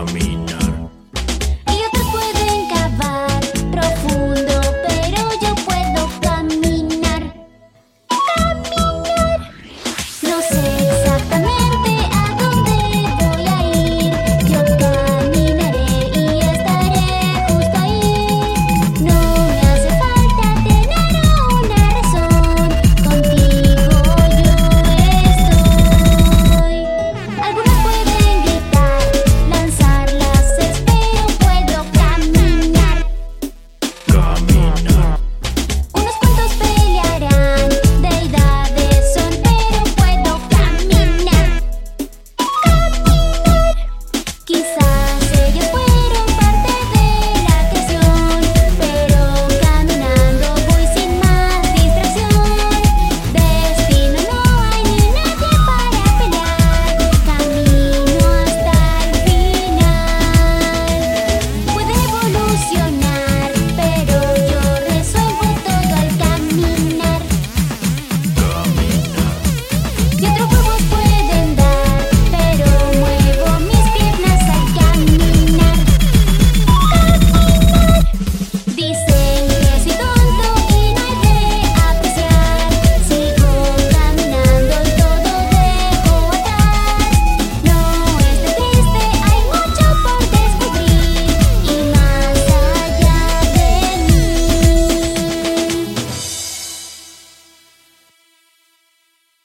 I mean.